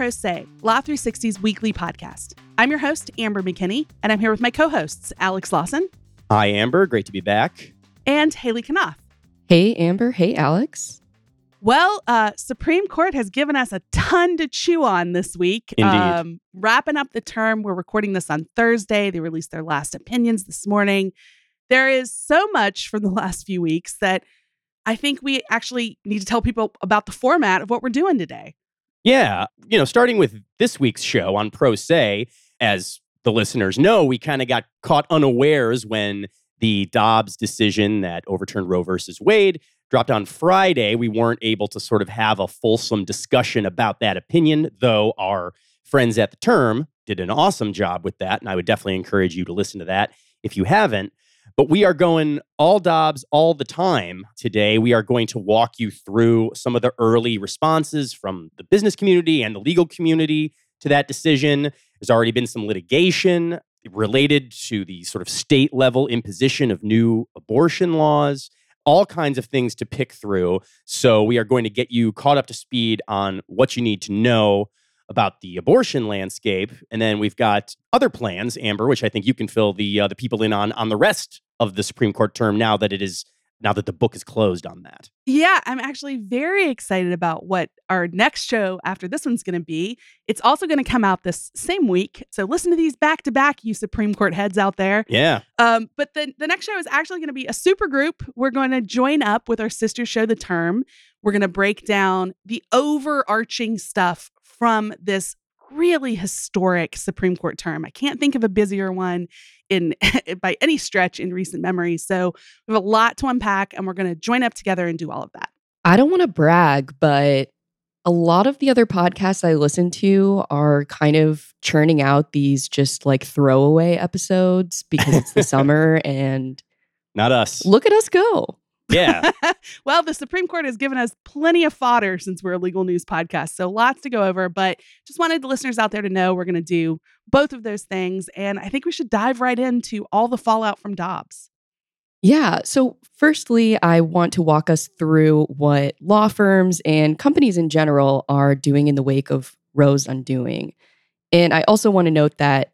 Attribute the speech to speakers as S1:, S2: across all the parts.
S1: Pro Say, Law 360's weekly podcast. I'm your host, Amber McKinney, and I'm here with my co hosts, Alex Lawson.
S2: Hi, Amber. Great to be back.
S1: And Haley Knopf.
S3: Hey, Amber. Hey, Alex.
S1: Well, uh, Supreme Court has given us a ton to chew on this week.
S2: Indeed. Um,
S1: wrapping up the term, we're recording this on Thursday. They released their last opinions this morning. There is so much from the last few weeks that I think we actually need to tell people about the format of what we're doing today.
S2: Yeah. You know, starting with this week's show on Pro Say, as the listeners know, we kind of got caught unawares when the Dobbs decision that overturned Roe versus Wade dropped on Friday. We weren't able to sort of have a fulsome discussion about that opinion, though our friends at the term did an awesome job with that. And I would definitely encourage you to listen to that if you haven't. But we are going all Dobbs all the time today. We are going to walk you through some of the early responses from the business community and the legal community to that decision. There's already been some litigation related to the sort of state level imposition of new abortion laws, all kinds of things to pick through. So, we are going to get you caught up to speed on what you need to know about the abortion landscape, and then we've got other plans, Amber, which I think you can fill the uh, the people in on on the rest of the Supreme Court term now that it is now that the book is closed on that.
S1: Yeah, I'm actually very excited about what our next show after this one's going to be. It's also going to come out this same week. So listen to these back to back, you Supreme Court heads out there.
S2: Yeah.
S1: Um, but the, the next show is actually going to be a super group. We're going to join up with our sister show, The Term. We're going to break down the overarching stuff from this really historic Supreme Court term. I can't think of a busier one in by any stretch in recent memory. So we have a lot to unpack and we're going to join up together and do all of that.
S3: I don't want to brag, but a lot of the other podcasts I listen to are kind of churning out these just like throwaway episodes because it's the summer and
S2: not us.
S3: Look at us go.
S2: Yeah.
S1: well, the Supreme Court has given us plenty of fodder since we're a legal news podcast. So lots to go over, but just wanted the listeners out there to know we're going to do both of those things. And I think we should dive right into all the fallout from Dobbs.
S3: Yeah. So, firstly, I want to walk us through what law firms and companies in general are doing in the wake of Roe's undoing. And I also want to note that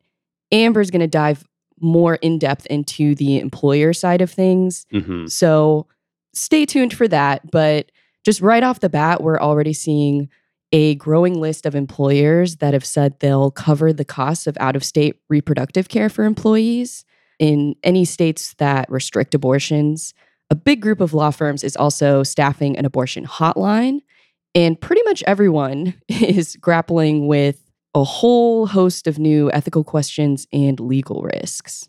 S3: Amber's going to dive more in depth into the employer side of things. Mm-hmm. So, stay tuned for that. But just right off the bat, we're already seeing a growing list of employers that have said they'll cover the costs of out of state reproductive care for employees in any states that restrict abortions. A big group of law firms is also staffing an abortion hotline. And pretty much everyone is grappling with a whole host of new ethical questions and legal risks.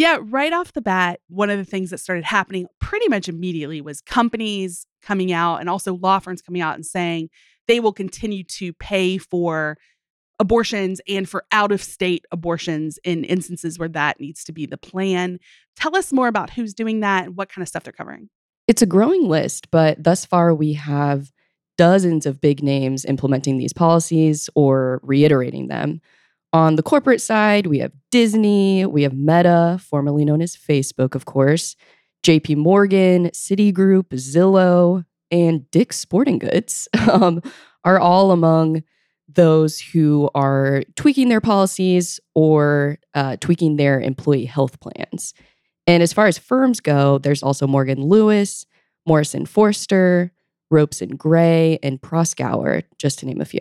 S1: Yeah, right off the bat, one of the things that started happening pretty much immediately was companies coming out and also law firms coming out and saying they will continue to pay for abortions and for out of state abortions in instances where that needs to be the plan. Tell us more about who's doing that and what kind of stuff they're covering.
S3: It's a growing list, but thus far we have dozens of big names implementing these policies or reiterating them. On the corporate side, we have Disney, we have Meta, formerly known as Facebook, of course, JP Morgan, Citigroup, Zillow, and Dick's Sporting Goods um, are all among those who are tweaking their policies or uh, tweaking their employee health plans. And as far as firms go, there's also Morgan Lewis, Morrison Foerster, Ropes and Gray, and Proskauer, just to name a few.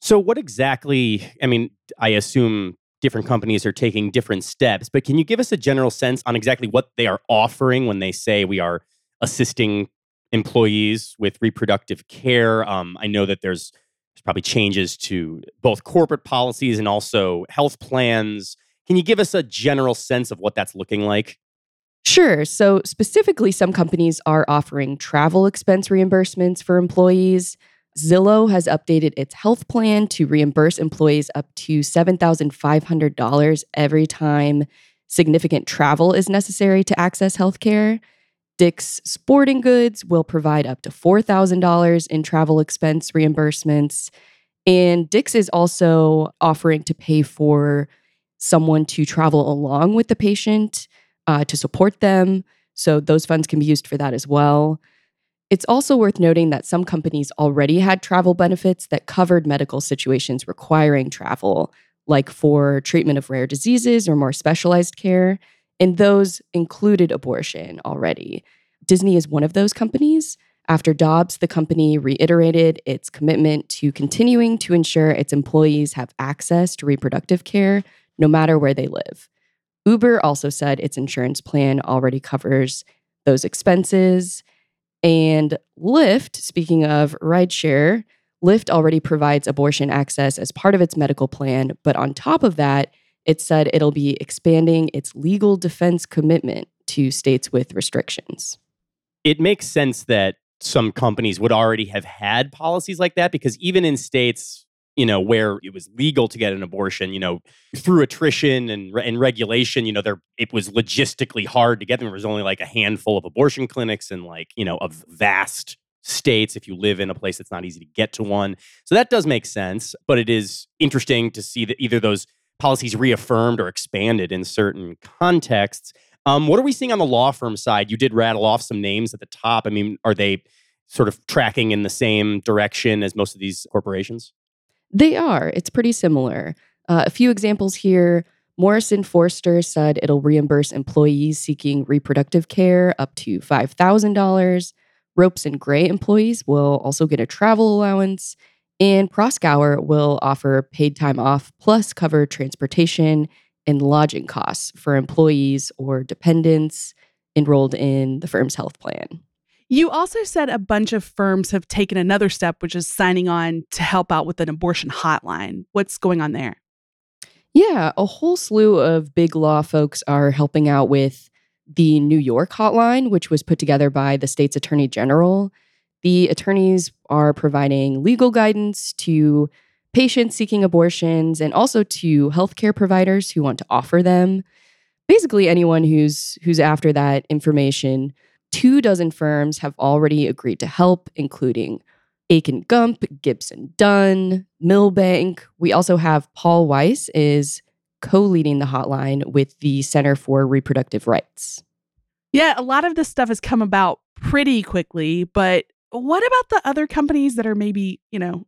S2: So, what exactly? I mean, I assume different companies are taking different steps, but can you give us a general sense on exactly what they are offering when they say we are assisting employees with reproductive care? Um, I know that there's, there's probably changes to both corporate policies and also health plans. Can you give us a general sense of what that's looking like?
S3: Sure. So, specifically, some companies are offering travel expense reimbursements for employees. Zillow has updated its health plan to reimburse employees up to $7,500 every time significant travel is necessary to access healthcare. Dick's Sporting Goods will provide up to $4,000 in travel expense reimbursements. And Dick's is also offering to pay for someone to travel along with the patient uh, to support them. So those funds can be used for that as well. It's also worth noting that some companies already had travel benefits that covered medical situations requiring travel, like for treatment of rare diseases or more specialized care, and those included abortion already. Disney is one of those companies. After Dobbs, the company reiterated its commitment to continuing to ensure its employees have access to reproductive care no matter where they live. Uber also said its insurance plan already covers those expenses. And Lyft, speaking of rideshare, Lyft already provides abortion access as part of its medical plan. But on top of that, it said it'll be expanding its legal defense commitment to states with restrictions.
S2: It makes sense that some companies would already have had policies like that because even in states you know, where it was legal to get an abortion, you know, through attrition and, and regulation, you know, there it was logistically hard to get them. There was only like a handful of abortion clinics and like, you know, of vast states if you live in a place that's not easy to get to one. So that does make sense, but it is interesting to see that either those policies reaffirmed or expanded in certain contexts. Um, what are we seeing on the law firm side? You did rattle off some names at the top. I mean, are they sort of tracking in the same direction as most of these corporations?
S3: They are. It's pretty similar. Uh, a few examples here. Morrison Foerster said it'll reimburse employees seeking reproductive care up to $5,000. Ropes and Gray employees will also get a travel allowance. And Proskauer will offer paid time off plus cover transportation and lodging costs for employees or dependents enrolled in the firm's health plan.
S1: You also said a bunch of firms have taken another step, which is signing on to help out with an abortion hotline. What's going on there?
S3: Yeah, a whole slew of big law folks are helping out with the New York hotline, which was put together by the state's attorney general. The attorneys are providing legal guidance to patients seeking abortions and also to healthcare providers who want to offer them. Basically, anyone who's who's after that information Two dozen firms have already agreed to help, including Akin Gump, Gibson Dunn, Milbank. We also have Paul Weiss is co-leading the hotline with the Center for Reproductive Rights.
S1: Yeah, a lot of this stuff has come about pretty quickly, but what about the other companies that are maybe, you know,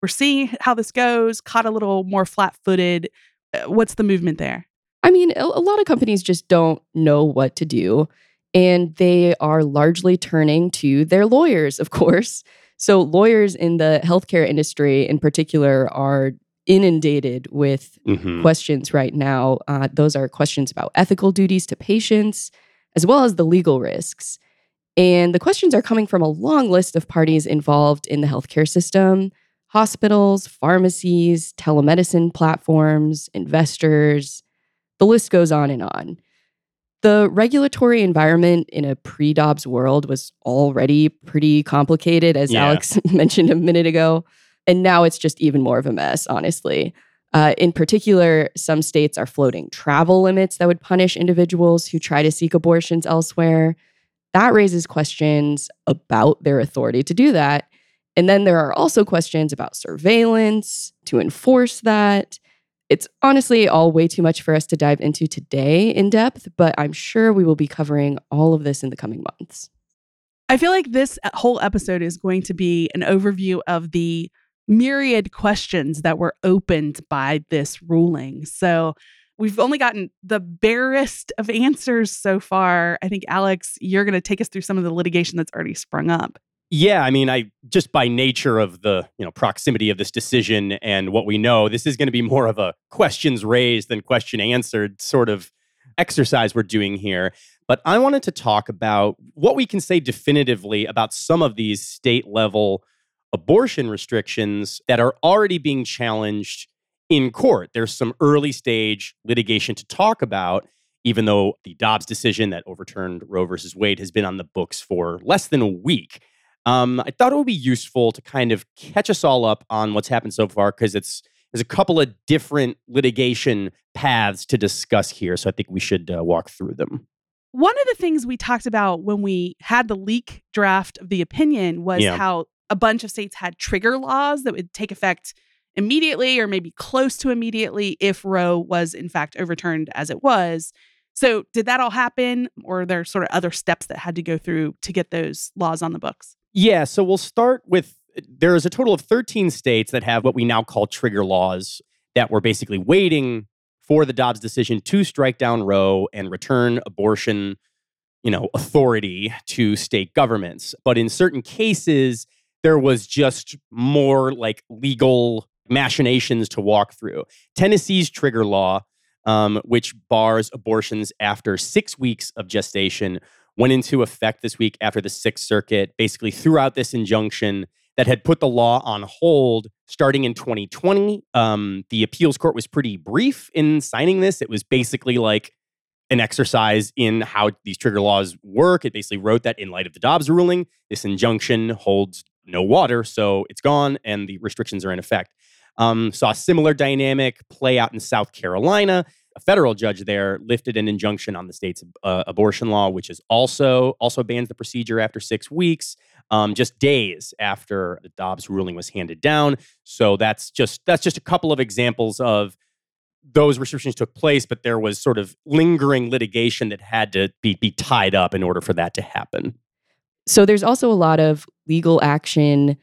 S1: we're seeing how this goes, caught a little more flat-footed. Uh, what's the movement there?
S3: I mean, a lot of companies just don't know what to do and they are largely turning to their lawyers, of course. So, lawyers in the healthcare industry in particular are inundated with mm-hmm. questions right now. Uh, those are questions about ethical duties to patients, as well as the legal risks. And the questions are coming from a long list of parties involved in the healthcare system hospitals, pharmacies, telemedicine platforms, investors. The list goes on and on. The regulatory environment in a pre Dobbs world was already pretty complicated, as yeah. Alex mentioned a minute ago. And now it's just even more of a mess, honestly. Uh, in particular, some states are floating travel limits that would punish individuals who try to seek abortions elsewhere. That raises questions about their authority to do that. And then there are also questions about surveillance to enforce that. It's honestly all way too much for us to dive into today in depth, but I'm sure we will be covering all of this in the coming months.
S1: I feel like this uh, whole episode is going to be an overview of the myriad questions that were opened by this ruling. So, we've only gotten the barest of answers so far. I think, Alex, you're going to take us through some of the litigation that's already sprung up.
S2: Yeah, I mean, I just by nature of the you know proximity of this decision and what we know, this is going to be more of a questions raised than question answered sort of exercise we're doing here. But I wanted to talk about what we can say definitively about some of these state level abortion restrictions that are already being challenged in court. There's some early stage litigation to talk about, even though the Dobbs decision that overturned Roe versus Wade has been on the books for less than a week. Um, I thought it would be useful to kind of catch us all up on what's happened so far because it's there's a couple of different litigation paths to discuss here. So I think we should uh, walk through them.
S1: One of the things we talked about when we had the leak draft of the opinion was yeah. how a bunch of states had trigger laws that would take effect immediately or maybe close to immediately if Roe was in fact overturned as it was. So, did that all happen, or are there sort of other steps that had to go through to get those laws on the books?
S2: Yeah, so we'll start with there is a total of 13 states that have what we now call trigger laws that were basically waiting for the Dobbs decision to strike down Roe and return abortion, you know, authority to state governments. But in certain cases, there was just more like legal machinations to walk through. Tennessee's trigger law, um, which bars abortions after six weeks of gestation, went into effect this week after the Sixth Circuit basically threw out this injunction that had put the law on hold starting in 2020. Um, the appeals court was pretty brief in signing this. It was basically like an exercise in how these trigger laws work. It basically wrote that in light of the Dobbs ruling, this injunction holds no water, so it's gone and the restrictions are in effect. Um, saw a similar dynamic play out in South Carolina. Federal judge there lifted an injunction on the state's uh, abortion law, which is also also bans the procedure after six weeks, um, just days after the Dobbs ruling was handed down. So that's just that's just a couple of examples of those restrictions took place, but there was sort of lingering litigation that had to be, be tied up in order for that to happen.
S3: So there's also a lot of legal action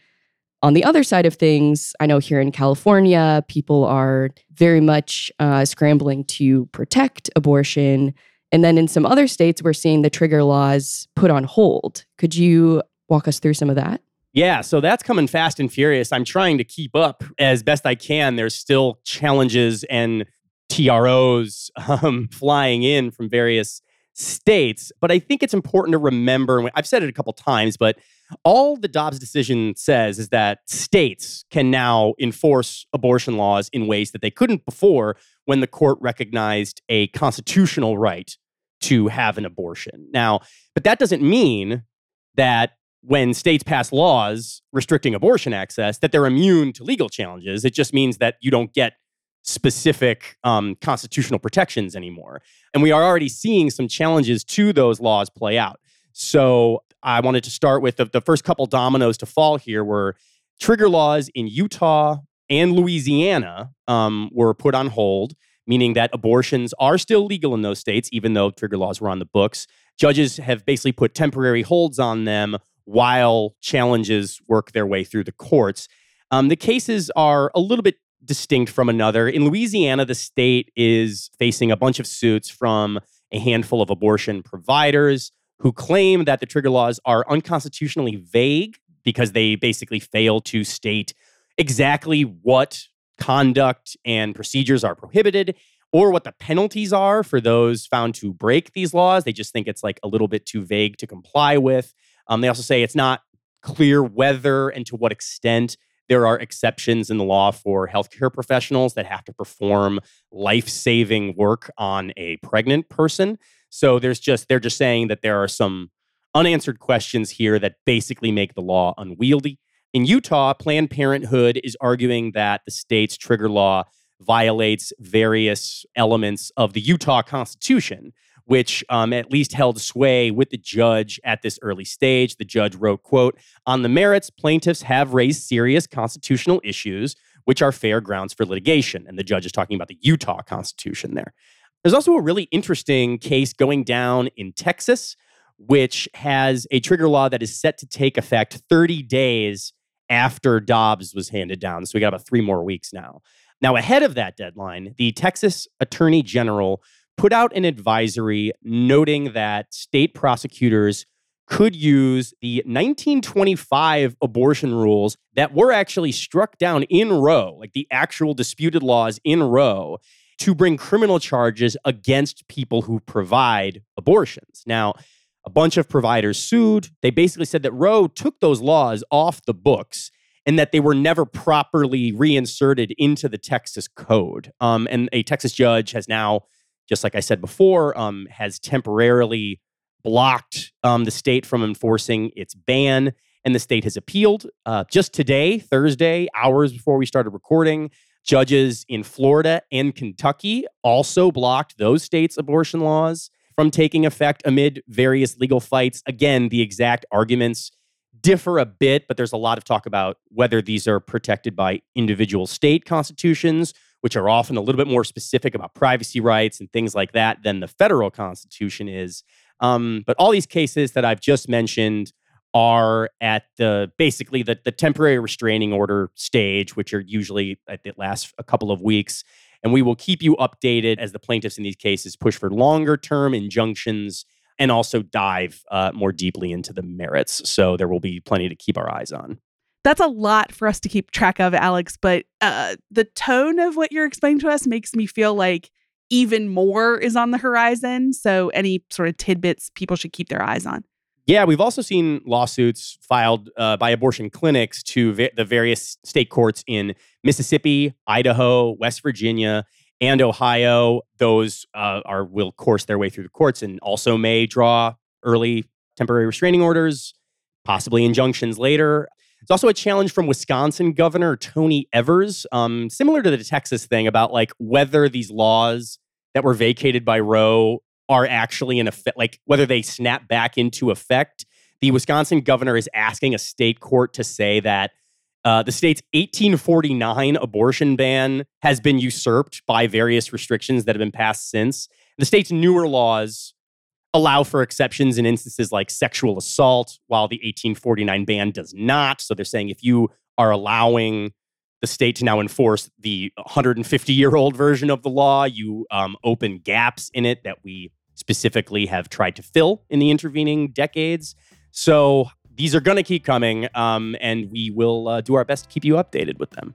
S3: on the other side of things. I know here in California, people are very much uh, scrambling to protect abortion. And then in some other states, we're seeing the trigger laws put on hold. Could you walk us through some of that?
S2: Yeah, so that's coming fast and furious. I'm trying to keep up as best I can. There's still challenges and TROs um, flying in from various states. But I think it's important to remember, I've said it a couple times, but all the Dobbs decision says is that states can now enforce abortion laws in ways that they couldn't before when the court recognized a constitutional right to have an abortion. Now, but that doesn't mean that when states pass laws restricting abortion access that they're immune to legal challenges. It just means that you don't get specific um, constitutional protections anymore. And we are already seeing some challenges to those laws play out. So I wanted to start with the, the first couple dominoes to fall here were trigger laws in Utah and Louisiana um, were put on hold, meaning that abortions are still legal in those states, even though trigger laws were on the books. Judges have basically put temporary holds on them while challenges work their way through the courts. Um, the cases are a little bit distinct from another. In Louisiana, the state is facing a bunch of suits from a handful of abortion providers who claim that the trigger laws are unconstitutionally vague because they basically fail to state exactly what conduct and procedures are prohibited or what the penalties are for those found to break these laws. They just think it's like a little bit too vague to comply with. Um, they also say it's not clear whether and to what extent there are exceptions in the law for healthcare professionals that have to perform life saving work on a pregnant person. So there's just, they're just saying that there are some unanswered questions here that basically make the law unwieldy. In Utah, Planned Parenthood is arguing that the state's trigger law violates various elements of the Utah Constitution which um, at least held sway with the judge at this early stage. The judge wrote, quote, on the merits, plaintiffs have raised serious constitutional issues, which are fair grounds for litigation. And the judge is talking about the Utah Constitution there. There's also a really interesting case going down in Texas, which has a trigger law that is set to take effect 30 days after Dobbs was handed down. So we got about three more weeks now. Now, ahead of that deadline, the Texas Attorney General put out an advisory noting that state prosecutors could use the 1925 abortion rules that were actually struck down in Roe, like the actual disputed laws in Roe, to bring criminal charges against people who provide abortions. Now, a bunch of providers sued. They basically said that Roe took those laws off the books and that they were never properly reinserted into the Texas code. Um, and a Texas judge has now just like I said before, um, has temporarily blocked um, the state from enforcing its ban, and the state has appealed. Uh, just today, Thursday, hours before we started recording, judges in Florida and Kentucky also blocked those states' abortion laws from taking effect amid various legal fights. Again, the exact arguments differ a bit, but there's a lot of talk about whether these are protected by individual state constitutions which are often a little bit more specific about privacy rights and things like that than the federal constitution is. Um, but all these cases that I've just mentioned are at the basically the, the temporary restraining order stage, which are usually it lasts a couple of weeks. And we will keep you updated as the plaintiffs in these cases push for longer term injunctions and also dive uh, more deeply into the merits. So there will be plenty to keep our eyes on.
S1: That's a lot for us to keep track of, Alex. But uh, the tone of what you're explaining to us makes me feel like even more is on the horizon. So any sort of tidbits people should keep their eyes on.
S2: Yeah, we've also seen lawsuits filed uh, by abortion clinics to va- the various state courts in Mississippi, Idaho, West Virginia, and Ohio. Those uh, are will course their way through the courts and also may draw early temporary restraining orders, possibly injunctions later. There's also a challenge from Wisconsin Governor Tony Evers, um, similar to the Texas thing about like whether these laws that were vacated by Roe are actually in effect, like whether they snap back into effect. The Wisconsin governor is asking a state court to say that uh, the state's 1849 abortion ban has been usurped by various restrictions that have been passed since. The state's newer laws allow for exceptions in instances like sexual assault, while the 1849 ban does not. So they're saying if you are allowing the state to now enforce the 150 year old version of the law, you um, open gaps in it that we specifically have tried to fill in the intervening decades. So these are going to keep coming, um, and we will uh, do our best to keep you updated with them.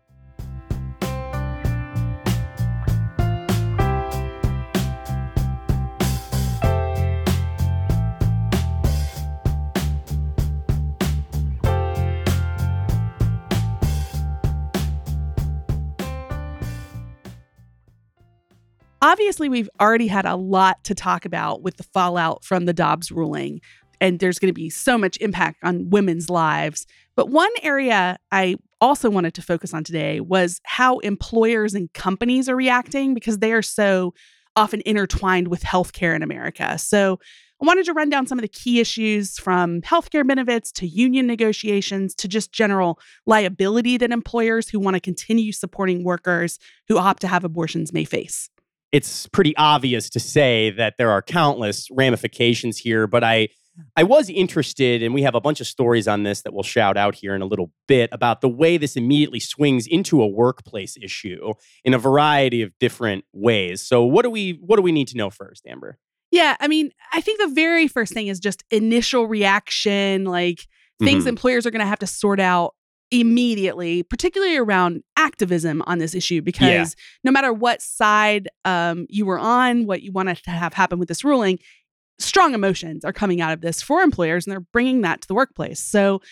S1: Obviously we've already had a lot to talk about with the fallout from the Dobbs ruling and there's going to be so much impact on women's lives. But one area I also wanted to focus on today was how employers and companies are reacting because they are so often intertwined with healthcare in America. So I wanted to run down some of the key issues from healthcare benefits to union negotiations to just general liability that employers who want to continue supporting workers who opt to have abortions may face
S2: it's pretty obvious to say that there are countless ramifications here, but I I was interested, and we have a bunch of stories on this that we'll shout out here in a little bit about the way this immediately swings into a workplace issue in a variety of different ways. So, what do we what do we need to know first, Amber?
S1: Yeah, I mean, I think the very first thing is just initial reaction, like things mm-hmm. employers are going to have to sort out immediately, particularly around activism on this issue, because yeah. no matter what side um, you were on, what you wanted to have happen with this ruling, strong emotions are coming out of this for employers and they're bringing that to the workplace. So,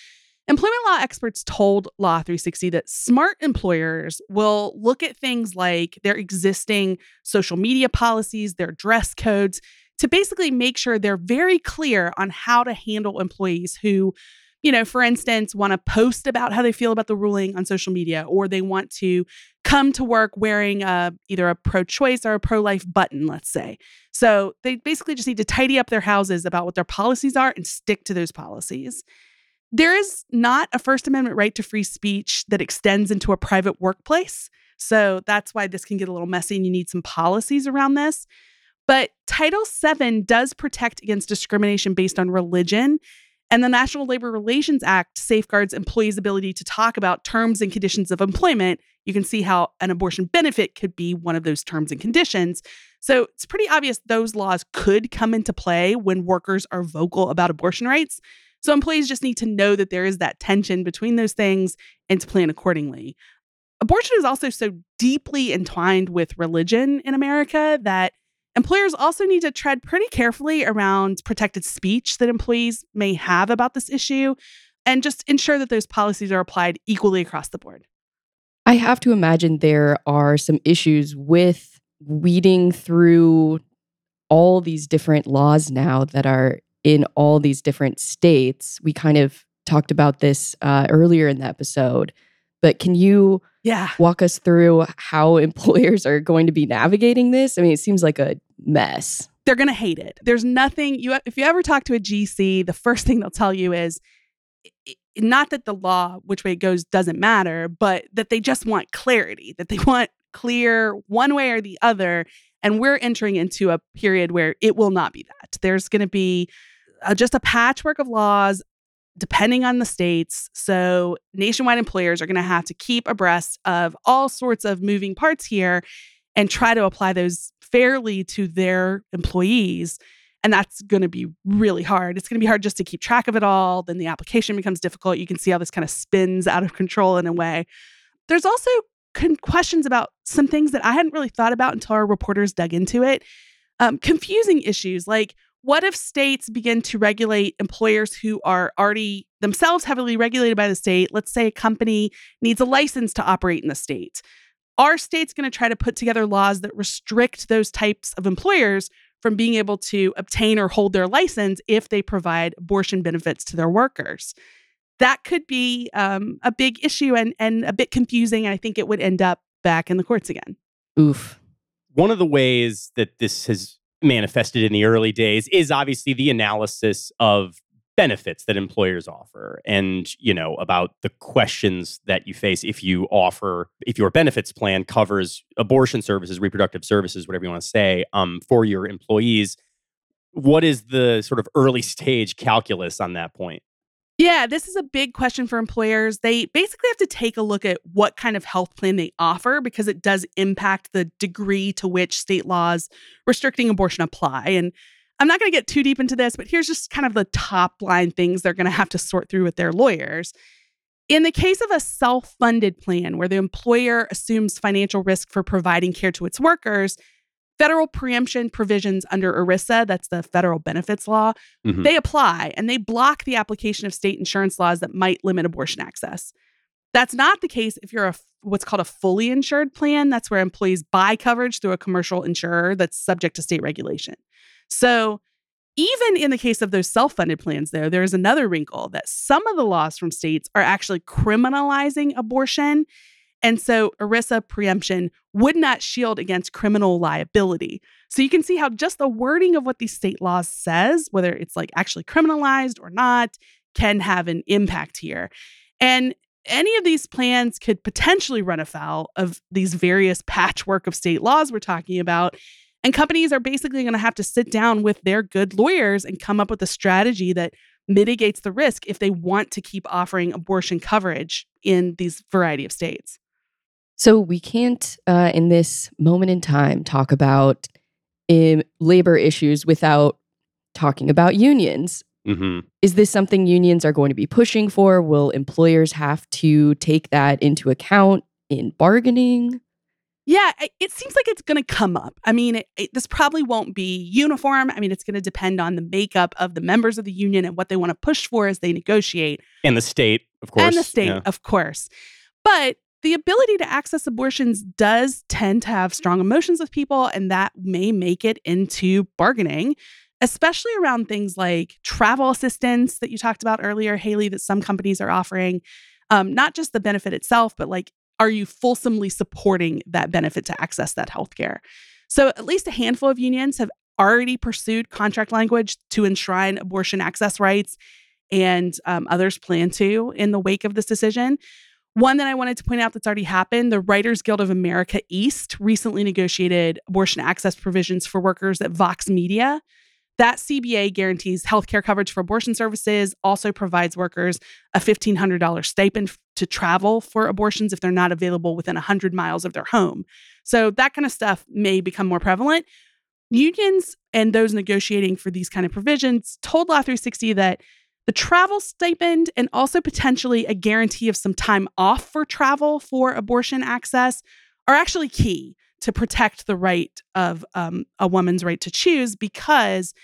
S1: employment law experts told Law 360 that smart employers will look at things like their existing social media policies, their dress codes, to basically make sure they're very clear on how to handle employees who you know, for instance, want to post about how they feel about the ruling on social media, or they want to come to work wearing a, either a pro choice or a pro life button, let's say. So they basically just need to tidy up their houses about what their policies are and stick to those policies. There is not a First Amendment right to free speech that extends into a private workplace. So that's why this can get a little messy and you need some policies around this. But Title VII does protect against discrimination based on religion and the National Labor Relations Act safeguards employees' ability to talk about terms and conditions of employment. You can see how an abortion benefit could be one of those terms and conditions. So it's pretty obvious those laws could come into play when workers are vocal about abortion rights. So employees just need to know that there is that tension between those things and to plan accordingly. Abortion is also so deeply entwined with religion in America that Employers also need to tread pretty carefully around protected speech that employees may have about this issue and just ensure that those policies are applied equally across the board.
S3: I have to imagine there are some issues with weeding through all these different laws now that are in all these different states. We kind of talked about this uh, earlier in the episode, but can you
S1: yeah.
S3: walk us through how employers are going to be navigating this? I mean, it seems like a mess.
S1: They're going to hate it. There's nothing you if you ever talk to a GC, the first thing they'll tell you is not that the law which way it goes doesn't matter, but that they just want clarity, that they want clear one way or the other and we're entering into a period where it will not be that. There's going to be uh, just a patchwork of laws depending on the states. So, nationwide employers are going to have to keep abreast of all sorts of moving parts here and try to apply those fairly to their employees. And that's going to be really hard. It's going to be hard just to keep track of it all. Then the application becomes difficult. You can see how this kind of spins out of control in a way. There's also con- questions about some things that I hadn't really thought about until our reporters dug into it. Um, confusing issues like what if states begin to regulate employers who are already themselves heavily regulated by the state? Let's say a company needs a license to operate in the state. Are states going to try to put together laws that restrict those types of employers from being able to obtain or hold their license if they provide abortion benefits to their workers? That could be um, a big issue and, and a bit confusing. And I think it would end up back in the courts again.
S3: Oof.
S2: One of the ways that this has manifested in the early days is obviously the analysis of benefits that employers offer and you know about the questions that you face if you offer if your benefits plan covers abortion services reproductive services whatever you want to say um, for your employees. What is the sort of early stage calculus on that point
S1: yeah, this is a big question for employers. They basically have to take a look at what kind of health plan they offer because it does impact the degree to which state laws restricting abortion apply. And I'm not going to get too deep into this, but here's just kind of the top line things they're going to have to sort through with their lawyers. In the case of a self funded plan where the employer assumes financial risk for providing care to its workers, federal preemption provisions under ERISA, that's the federal benefits law, mm-hmm. they apply and they block the application of state insurance laws that might limit abortion access. That's not the case if you're a what's called a fully insured plan. That's where employees buy coverage through a commercial insurer that's subject to state regulation. So, even in the case of those self funded plans, though, there's another wrinkle that some of the laws from states are actually criminalizing abortion and so ERISA preemption would not shield against criminal liability. So you can see how just the wording of what these state laws says, whether it's like actually criminalized or not, can have an impact here. And any of these plans could potentially run afoul of these various patchwork of state laws we're talking about. And companies are basically going to have to sit down with their good lawyers and come up with a strategy that mitigates the risk if they want to keep offering abortion coverage in these variety of states.
S3: So we can't, uh, in this moment in time, talk about um, labor issues without talking about unions. Mm-hmm. Is this something unions are going to be pushing for? Will employers have to take that into account in bargaining?
S1: Yeah, it seems like it's going to come up. I mean, it, it, this probably won't be uniform. I mean, it's going to depend on the makeup of the members of the union and what they want to push for as they negotiate.
S2: And the state, of course.
S1: And the state, yeah. of course. But the ability to access abortions does tend to have strong emotions with people, and that may make it into bargaining, especially around things like travel assistance that you talked about earlier, Haley, that some companies are offering. Um, not just the benefit itself, but like, are you fulsomely supporting that benefit to access that healthcare? So, at least a handful of unions have already pursued contract language to enshrine abortion access rights, and um, others plan to in the wake of this decision. One that I wanted to point out that's already happened the Writers Guild of America East recently negotiated abortion access provisions for workers at Vox Media. That CBA guarantees healthcare coverage for abortion services, also provides workers a $1,500 stipend to travel for abortions if they're not available within 100 miles of their home. So that kind of stuff may become more prevalent. Unions and those negotiating for these kind of provisions told Law 360 that the travel stipend and also potentially a guarantee of some time off for travel for abortion access are actually key to protect the right of um, a woman's right to choose because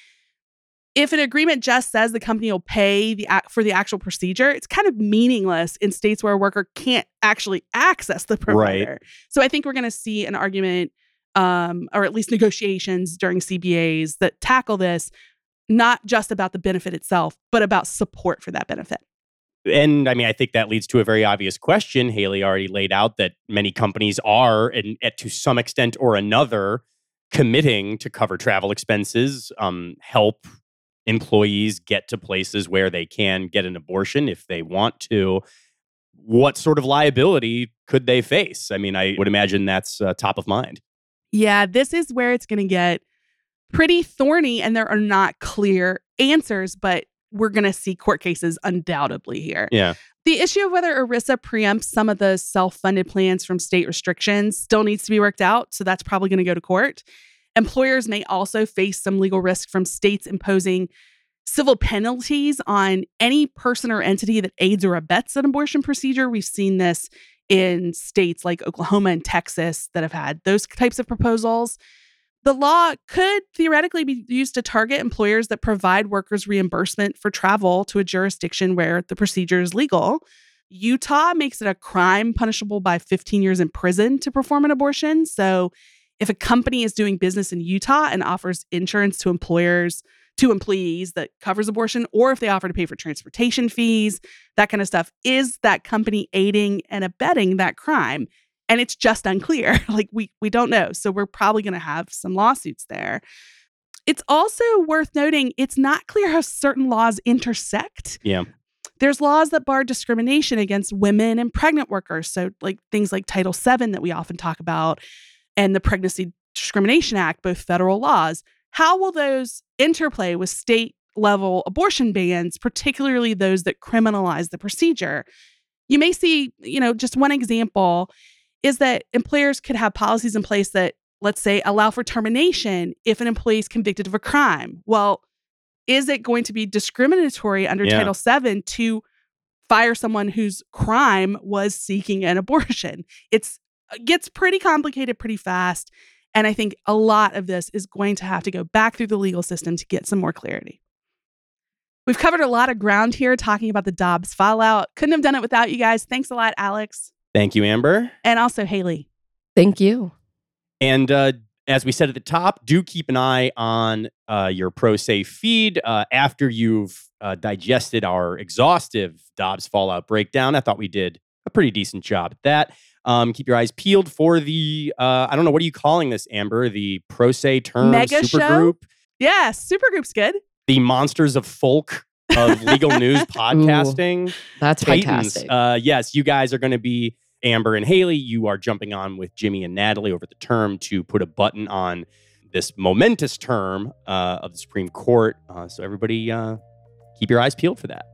S1: if an agreement just says the company will pay the for the actual procedure, it's kind of meaningless in states where a worker can't actually access the provider. Right. So I think we're going to see an argument, um, or at least negotiations during CBAs that tackle this not just about the benefit itself, but about support for that benefit.
S2: And I mean, I think that leads to a very obvious question. Haley already laid out that many companies are, and to some extent or another, committing to cover travel expenses, um, help employees get to places where they can get an abortion if they want to. What sort of liability could they face? I mean, I would imagine that's uh, top of mind.
S1: Yeah, this is where it's going to get pretty thorny and there are not clear answers, but we're going to see court cases undoubtedly here.
S2: Yeah.
S1: The issue of whether ERISA preempts some of the self funded plans from state restrictions still needs to be worked out. So that's probably going to go to court. Employers may also face some legal risk from states imposing civil penalties on any person or entity that aids or abets an abortion procedure. We've seen this in states like Oklahoma and Texas that have had those types of proposals. The law could theoretically be used to target employers that provide workers reimbursement for travel to a jurisdiction where the procedure is legal. Utah makes it a crime punishable by 15 years in prison to perform an abortion. So, if a company is doing business in Utah and offers insurance to employers, to employees that covers abortion, or if they offer to pay for transportation fees, that kind of stuff, is that company aiding and abetting that crime? And it's just unclear. Like we we don't know. So we're probably going to have some lawsuits there. It's also worth noting it's not clear how certain laws intersect.
S2: Yeah.
S1: there's laws that bar discrimination against women and pregnant workers. So like things like title VII that we often talk about and the pregnancy discrimination act both federal laws. How will those interplay with state level abortion bans particularly those that criminalize the procedure? You may see you know just one example is that employers could have policies in place that, let's say, allow for termination if an employee is convicted of a crime. Well, is it going to be discriminatory under
S2: Yeah.
S1: Title VII to fire someone whose crime was seeking an abortion? It's it gets pretty complicated pretty fast. And I think a lot of this is going to have to go back through the legal system to get some more clarity. We've covered a lot of ground here talking about the Dobbs fallout. Couldn't have done it without you guys. Thanks a lot, Alex.
S2: Thank you, Amber.
S1: And also Haley.
S3: Thank you.
S2: And uh, as we said at the top, do keep an eye on uh, your Pro Say feed uh, after you've uh, digested our exhaustive Dobbs Fallout breakdown. I thought we did a pretty decent job at that. Um, keep your eyes peeled for the, uh, I don't know, what are you calling this, Amber? The Pro Say term
S1: Mega show?
S2: supergroup?
S1: Yeah, Supergroup's good.
S2: The Monsters of Folk of Legal News Podcasting.
S3: That's
S2: Titans.
S3: fantastic.
S2: Uh, yes, you guys are going to be Amber and Haley. You are jumping on with Jimmy and Natalie over the term to put a button on this momentous term uh, of the Supreme Court. Uh, so everybody, uh, keep your eyes peeled for that.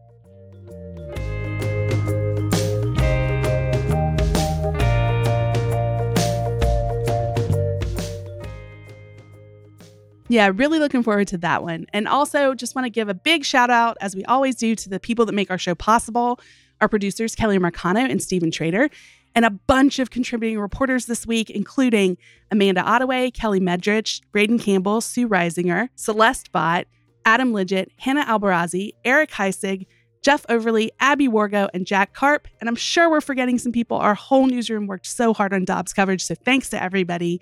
S1: Yeah, really looking forward to that one. And also, just want to give a big shout out, as we always do, to the people that make our show possible our producers, Kelly Marcano and Stephen Trader, and a bunch of contributing reporters this week, including Amanda Ottaway, Kellie Mejdrich, Braden Campbell, Sue Reisinger, Celeste Bott, Adam Lidgett, Hannah Albarazi, Eric Heisig, Jeff Overly, Abby Wargo, and Jack Karp. And I'm sure we're forgetting some people. Our whole newsroom worked so hard on Dobbs coverage, so thanks to everybody.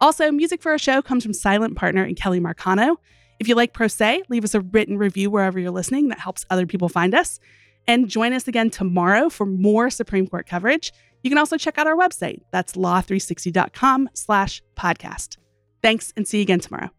S1: Also, music for our show comes from Silent Partner and Kelly Marcano. If you like Pro Say, leave us a written review wherever you're listening. That helps other people find us. And join us again tomorrow for more Supreme Court coverage. You can also check out our website. That's law360.com slash podcast. Thanks and see you again tomorrow.